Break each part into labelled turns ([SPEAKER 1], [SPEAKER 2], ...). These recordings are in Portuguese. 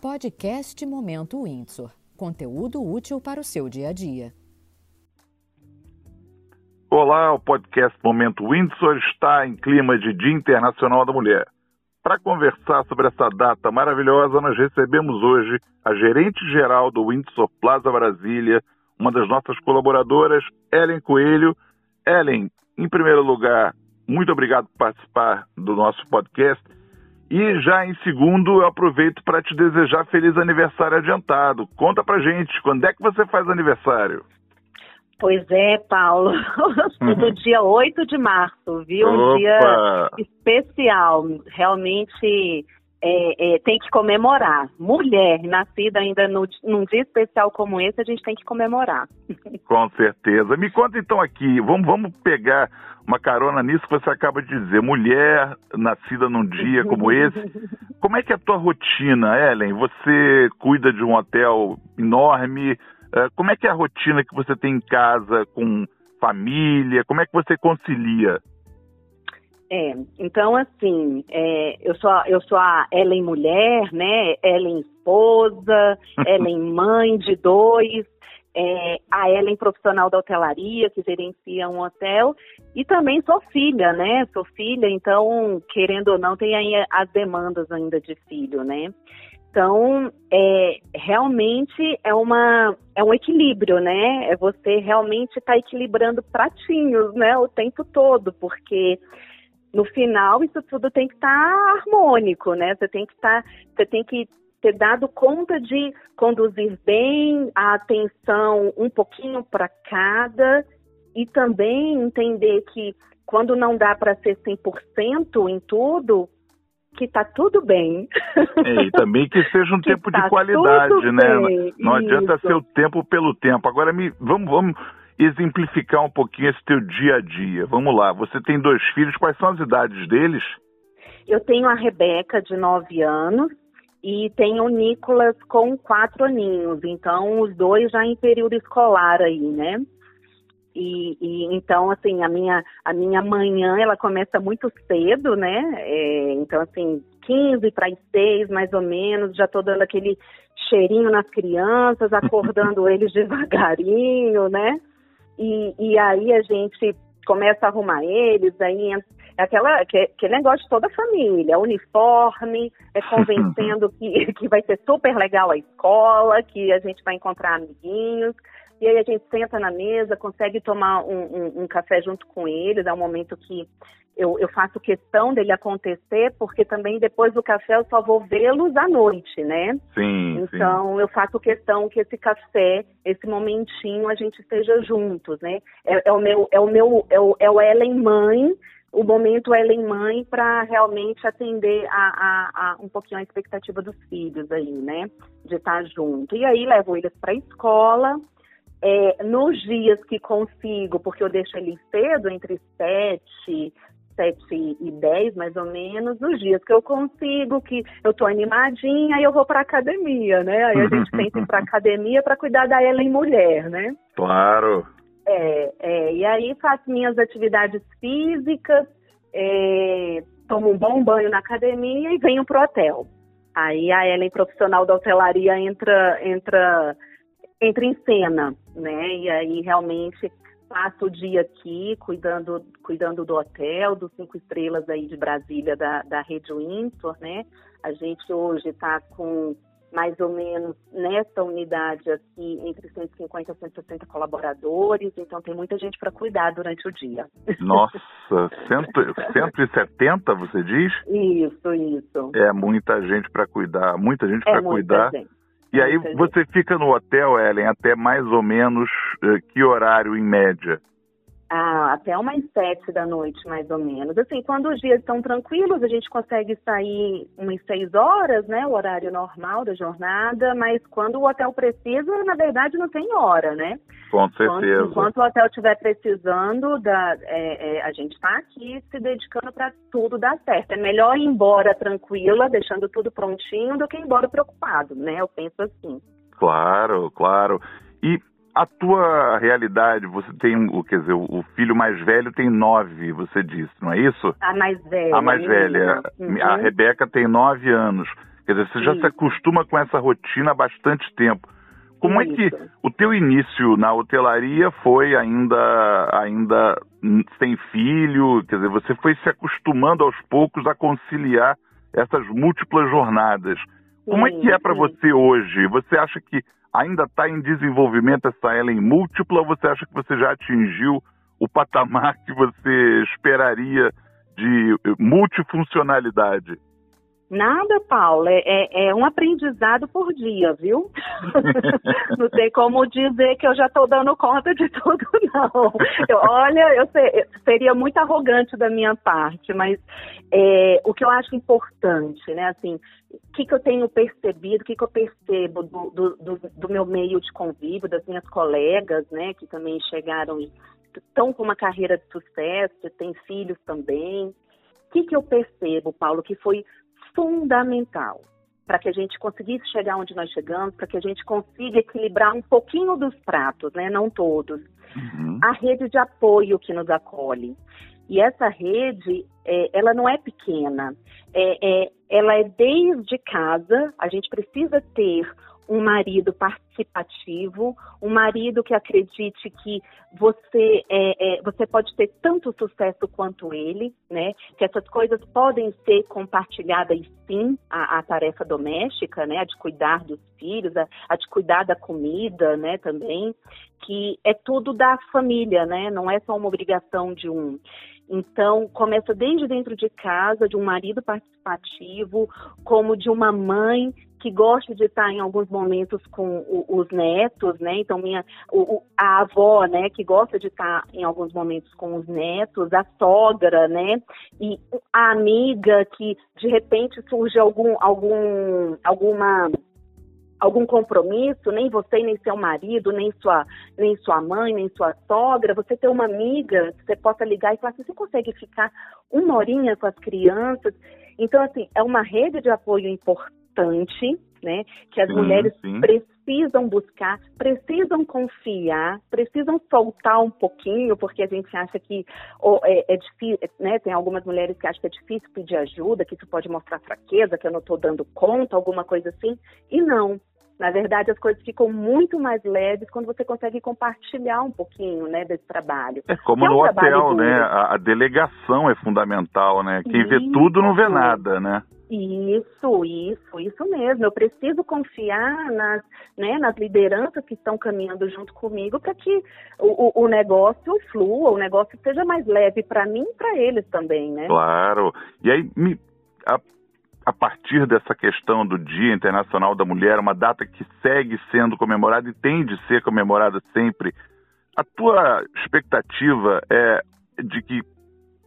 [SPEAKER 1] Podcast Momento Windsor. Conteúdo útil para o seu dia a dia.
[SPEAKER 2] Olá, o podcast Momento Windsor está em clima de Dia Internacional da Mulher. Para conversar sobre essa data maravilhosa, nós recebemos hoje a gerente geral do Windsor Plaza Brasília, uma das nossas colaboradoras, Ellen Coelho. Ellen, em primeiro lugar, muito obrigado por participar do nosso podcast. E já em segundo, eu aproveito para te desejar feliz aniversário adiantado. Conta pra gente, quando é que você faz aniversário?
[SPEAKER 3] Pois é, Paulo. No dia 8 de março, viu? Um
[SPEAKER 2] Opa!
[SPEAKER 3] dia especial. Realmente é, é, tem que comemorar. Mulher, nascida ainda no, num dia especial como esse, a gente tem que comemorar.
[SPEAKER 2] Com certeza. Me conta então aqui, vamos, vamos pegar uma carona nisso que você acaba de dizer. Mulher nascida num dia como esse. Como é que é a tua rotina, Ellen? Você cuida de um hotel enorme. eh, Como é que é a rotina que você tem em casa com família? Como é que você concilia?
[SPEAKER 3] É, então assim, é, eu sou a, eu sou a Ellen mulher, né? Ellen esposa, Ellen mãe de dois, é, a Ellen profissional da hotelaria que gerencia um hotel e também sou filha, né? Sou filha, então querendo ou não tem aí as demandas ainda de filho, né? Então, é, realmente é, uma, é um equilíbrio, né? É você realmente estar equilibrando pratinhos, né? O tempo todo, porque no final isso tudo tem que estar harmônico, né? Você tem que estar, você tem que ter dado conta de conduzir bem a atenção um pouquinho para cada e também entender que quando não dá para ser 100% em tudo, que tá tudo bem.
[SPEAKER 2] É, e também que seja um
[SPEAKER 3] Que
[SPEAKER 2] tempo de
[SPEAKER 3] tá
[SPEAKER 2] qualidade,
[SPEAKER 3] tudo
[SPEAKER 2] né?
[SPEAKER 3] bem,
[SPEAKER 2] Não adianta
[SPEAKER 3] isso.
[SPEAKER 2] ser o tempo pelo tempo. Agora me vamos, vamos exemplificar um pouquinho esse teu dia a dia. Vamos lá. Você tem dois filhos, quais são as idades deles?
[SPEAKER 3] Eu tenho a Rebeca, de 9 anos, e tenho o Nicolas com quatro aninhos. Então, os dois já em período escolar aí, né? E, e, então, assim, a minha, a minha manhã, ela começa muito cedo, né? É, então, assim, 15 para as 6, mais ou menos, já tô dando aquele cheirinho nas crianças, acordando eles devagarinho, né? E, e aí a gente começa a arrumar eles, aí entra- é aquela, que, aquele negócio de toda a família, uniforme, é convencendo que, que vai ser super legal a escola, que a gente vai encontrar amiguinhos, e aí a gente senta na mesa, consegue tomar um, um- um café junto com eles, é um momento que eu, eu faço questão dele acontecer, porque também depois do café eu só vou vê-los à noite, né?
[SPEAKER 2] Sim, sim.
[SPEAKER 3] Então, eu faço questão que esse café, esse momentinho, a gente esteja juntos, né? É, é o meu, é o meu, é o, é o Ellen mãe, o momento Ellen mãe para realmente atender a, a- a um pouquinho a expectativa dos filhos aí, né? De estar junto. E aí levo eles para a escola. É, nos dias que consigo, porque eu deixo eles cedo, entre sete, sete e dez, mais ou menos, nos dias que eu consigo, que eu tô animadinha, aí eu vou pra academia, né? Aí a gente tenta ir pra academia para cuidar da Ellen mulher, né?
[SPEAKER 2] Claro.
[SPEAKER 3] É, é, e aí faço minhas atividades físicas, é, tomo um bom banho na academia e venho pro hotel. Aí a Ellen profissional da hotelaria entra, entra, entra em cena, né? E aí realmente passo o dia aqui cuidando, cuidando do hotel, dos cinco estrelas aí de Brasília da, da rede Windsor, né? A gente hoje está com mais ou menos nessa unidade aqui entre 150 e 160 colaboradores, então tem muita gente para cuidar durante o dia.
[SPEAKER 2] Nossa, cento, 170, você diz?
[SPEAKER 3] Isso, isso.
[SPEAKER 2] É muita gente para cuidar, muita gente
[SPEAKER 3] É
[SPEAKER 2] para cuidar.
[SPEAKER 3] gente.
[SPEAKER 2] E aí você fica no hotel, Ellen, até mais ou menos eh, que horário em média?
[SPEAKER 3] Ah, até umas sete da noite, mais ou menos. Assim, quando os dias estão tranquilos, a gente consegue sair umas seis horas, né? O horário normal da jornada, mas quando o hotel precisa, na verdade, não tem hora, né?
[SPEAKER 2] Com
[SPEAKER 3] Enquanto,
[SPEAKER 2] certeza.
[SPEAKER 3] enquanto o hotel estiver precisando, da, é, é, a gente está aqui se dedicando para tudo dar certo. É melhor ir embora tranquila, deixando tudo prontinho, do que ir embora preocupado, né? Eu penso assim.
[SPEAKER 2] Claro, claro. E a tua realidade, você tem, o quer dizer, o filho mais velho tem nove, você disse, não é isso?
[SPEAKER 3] A mais velha.
[SPEAKER 2] A mais velha,
[SPEAKER 3] Uhum.
[SPEAKER 2] a Rebeca tem nove anos. Quer dizer, você já se acostuma com essa rotina há bastante tempo. Como Isso. é que o teu início na hotelaria foi ainda ainda sem filho? Quer dizer, você foi se acostumando aos poucos a conciliar essas múltiplas jornadas. Como é que é para você hoje? Você acha que ainda está em desenvolvimento essa Ellen múltipla ou você acha que você já atingiu o patamar que você esperaria de multifuncionalidade?
[SPEAKER 3] Nada, Paulo, é, é, é, um aprendizado por dia, viu? não tem como dizer que eu já estou dando conta de tudo, não. Eu, olha, eu sei, seria muito arrogante da minha parte, mas é, o que eu acho importante, né, assim, o que, que eu tenho percebido, o que, que eu percebo do, do, do, do meu meio de convívio, das minhas colegas, né, que também chegaram, estão com uma carreira de sucesso, têm filhos também. O que, que eu percebo, Paulo, que foi fundamental para que a gente conseguisse chegar onde nós chegamos, para que a gente consiga equilibrar um pouquinho dos pratos, né? não todos. Uhum. A rede de apoio que nos acolhe. E essa rede, é, ela não é pequena, é, é, ela é desde casa, a gente precisa ter um marido participativo, um marido que acredite que você é, é, você pode ter tanto sucesso quanto ele, né? Que essas coisas podem ser compartilhadas sim, a, a tarefa doméstica, né? A de cuidar dos filhos, a, a, de cuidar da comida, né? Também, que é tudo da família, né? Não é só uma obrigação de um. Então, começa desde dentro de casa, de um marido participativo, como de uma mãe que gosta de estar em alguns momentos com os netos, né? Então, minha, o, a avó, né, que gosta de estar em alguns momentos com os netos, a sogra, né? E a amiga que, de repente, surge algum, algum, alguma algum compromisso, nem você, nem seu marido, nem sua, nem sua mãe, nem sua sogra, você ter uma amiga que você possa ligar e falar assim, você consegue ficar uma horinha com as crianças? Então, assim, é uma rede de apoio importante, né, que as sim, mulheres sim. precisam buscar, precisam confiar, precisam soltar um pouquinho, porque a gente acha que oh, é, é, difícil, né, tem algumas mulheres que acham que é difícil pedir ajuda, que isso pode mostrar fraqueza, que eu não estou dando conta, alguma coisa assim, e não. Na verdade, as coisas ficam muito mais leves quando você consegue compartilhar um pouquinho, né, desse trabalho.
[SPEAKER 2] É como é um no hotel, né? A, a, delegação é fundamental, né? Quem isso. vê tudo não vê nada, né?
[SPEAKER 3] Isso, isso, isso mesmo. Eu preciso confiar nas, né, nas lideranças que estão caminhando junto comigo para que o, o, negócio flua, o negócio seja mais leve para mim e para eles também, né?
[SPEAKER 2] Claro. E aí, me, a a partir dessa questão do Dia Internacional da Mulher, uma data que segue sendo comemorada e tem de ser comemorada sempre, a tua expectativa é de que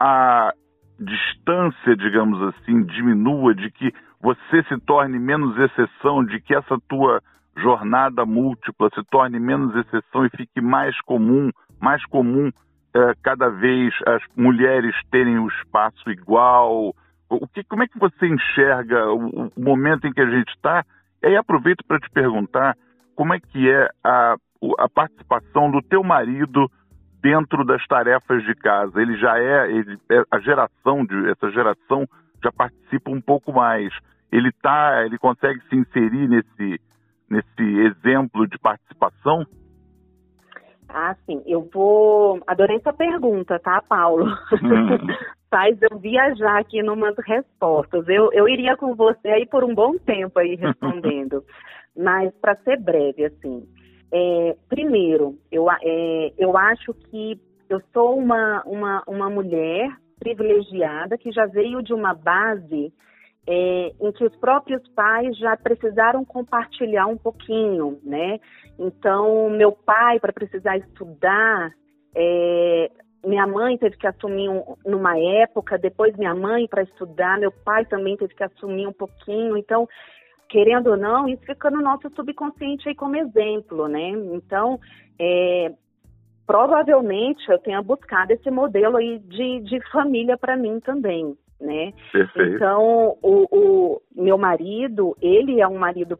[SPEAKER 2] a distância, digamos assim, diminua, de que você se torne menos exceção, de que essa tua jornada múltipla se torne menos exceção e fique mais comum, mais comum é, cada vez as mulheres terem o um espaço igual, o que, como é que você enxerga o, o momento em que a gente está? E aí aproveito para te perguntar como é que é a, a participação do teu marido dentro das tarefas de casa. Ele já é, ele, é a geração de essa geração já participa um pouco mais. Ele tá, ele consegue se inserir nesse nesse exemplo de participação?
[SPEAKER 3] Ah, sim. Eu vou. Adorei essa pergunta, tá, Paulo? Hum. faz eu viajar aqui numas respostas. Eu, eu iria com você aí por um bom tempo aí respondendo, mas para ser breve, assim. É, primeiro, eu, é, eu acho que eu sou uma, uma, uma mulher privilegiada que já veio de uma base é, em que os próprios pais já precisaram compartilhar um pouquinho, né? Então, meu pai, para precisar estudar, é, minha mãe teve que assumir um, numa época, depois minha mãe para estudar, meu pai também teve que assumir um pouquinho. Então, querendo ou não, isso fica no nosso subconsciente aí como exemplo, né? Então, é, provavelmente eu tenha buscado esse modelo aí de, de família para mim também, né?
[SPEAKER 2] Perfeito.
[SPEAKER 3] Então, o, o meu marido, ele é um marido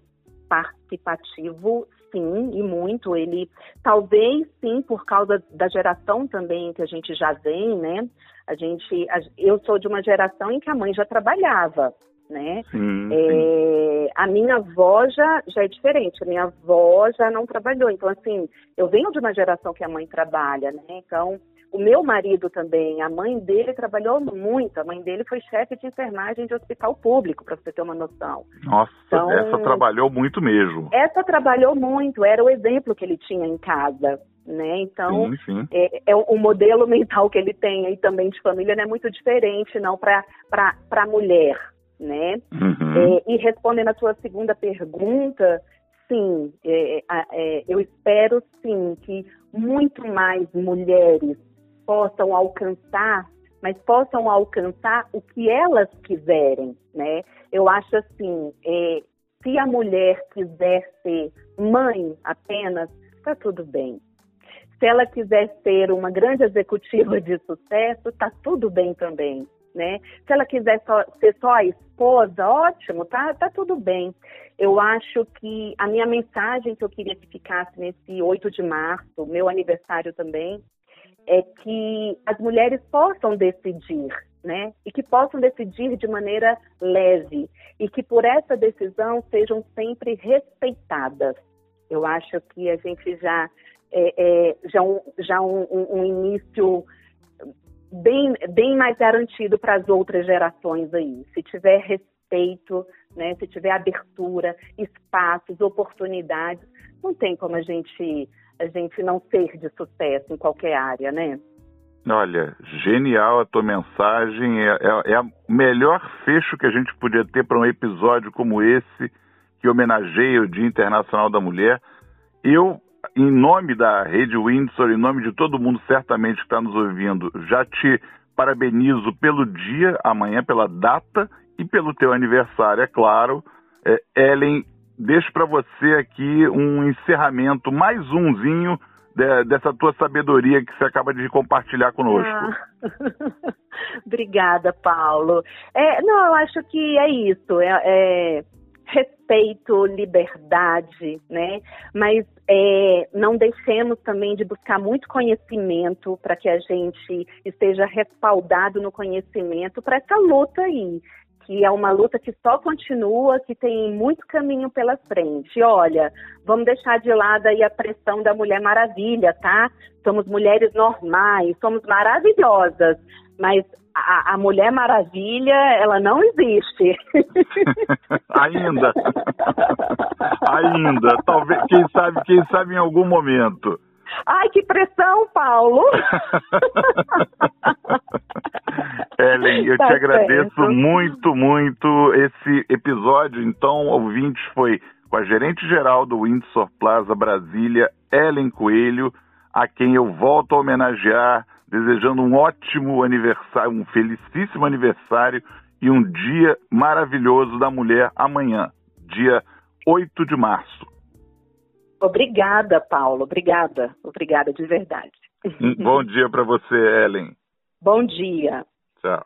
[SPEAKER 3] participativo, sim, e muito. Ele, talvez sim, por causa da geração também que a gente já vem, né? A gente, a, eu sou de uma geração em que a mãe já trabalhava, né?
[SPEAKER 2] Sim,
[SPEAKER 3] é, a minha avó já, já é diferente, a minha avó já não trabalhou. Então, assim, eu venho de uma geração que a mãe trabalha, né? Então, o meu marido também, a mãe dele trabalhou muito. A mãe dele foi chefe de enfermagem de hospital público, para você ter uma noção.
[SPEAKER 2] Nossa, então, essa trabalhou muito mesmo.
[SPEAKER 3] Essa trabalhou muito, era o exemplo que ele tinha em casa. Né? Então,
[SPEAKER 2] sim, sim.
[SPEAKER 3] É, é, o modelo mental que ele tem aí também de família não é muito diferente não para a mulher, né?
[SPEAKER 2] Uhum.
[SPEAKER 3] É, e respondendo a sua segunda pergunta, sim, é, é, eu espero sim que muito mais mulheres possam alcançar, mas possam alcançar o que elas quiserem, né? Eu acho assim, é, se a mulher quiser ser mãe apenas, está tudo bem. Se ela quiser ser uma grande executiva de sucesso, está tudo bem também, né? Se ela quiser só, ser só a esposa, ótimo, tá, tá tudo bem. Eu acho que a minha mensagem que eu queria que ficasse nesse 8 de março, meu aniversário também, é que as mulheres possam decidir, né? E que possam decidir de maneira leve e que por essa decisão sejam sempre respeitadas. Eu acho que a gente já é, é já um, já um, um, início bem bem mais garantido para as outras gerações aí. Se tiver respeito, né? Se tiver abertura, espaços, oportunidades, não tem como a gente a gente não ser de sucesso em qualquer área, né?
[SPEAKER 2] Olha, genial a tua mensagem. É, é, é o melhor fecho que a gente podia ter para um episódio como esse, que homenageia o Dia Internacional da Mulher. Eu, em nome da Rede Windsor, em nome de todo mundo certamente que está nos ouvindo, já te parabenizo pelo dia, amanhã, pela data e pelo teu aniversário, é claro. É, Ellen, deixo para você aqui um encerramento, mais umzinho de, dessa tua sabedoria que você acaba de compartilhar conosco. Ah.
[SPEAKER 3] Obrigada, Paulo. É, não, eu acho que é isso. É, é respeito, liberdade, né? Mas é, não deixemos também de buscar muito conhecimento para que a gente esteja respaldado no conhecimento para essa luta aí que é uma luta que só continua, que tem muito caminho pela frente. Olha, vamos deixar de lado aí a pressão da Mulher Maravilha, tá? Somos mulheres normais, somos maravilhosas, mas a, a Mulher Maravilha, ela não existe.
[SPEAKER 2] Ainda. Ainda. Talvez, quem sabe, quem sabe em algum momento.
[SPEAKER 3] Ai, que pressão, Paulo!
[SPEAKER 2] Ellen, eu tá te agradeço certo. muito, muito esse episódio. Então, ouvintes, foi com a gerente geral do Windsor Plaza Brasília, Ellen Coelho, a quem eu volto a homenagear, desejando um ótimo aniversário, um felicíssimo aniversário e um dia maravilhoso da mulher amanhã, dia 8 de março.
[SPEAKER 3] Obrigada, Paulo. Obrigada. Obrigada de verdade.
[SPEAKER 2] Bom dia para você, Ellen.
[SPEAKER 3] Bom dia.
[SPEAKER 2] Ciao.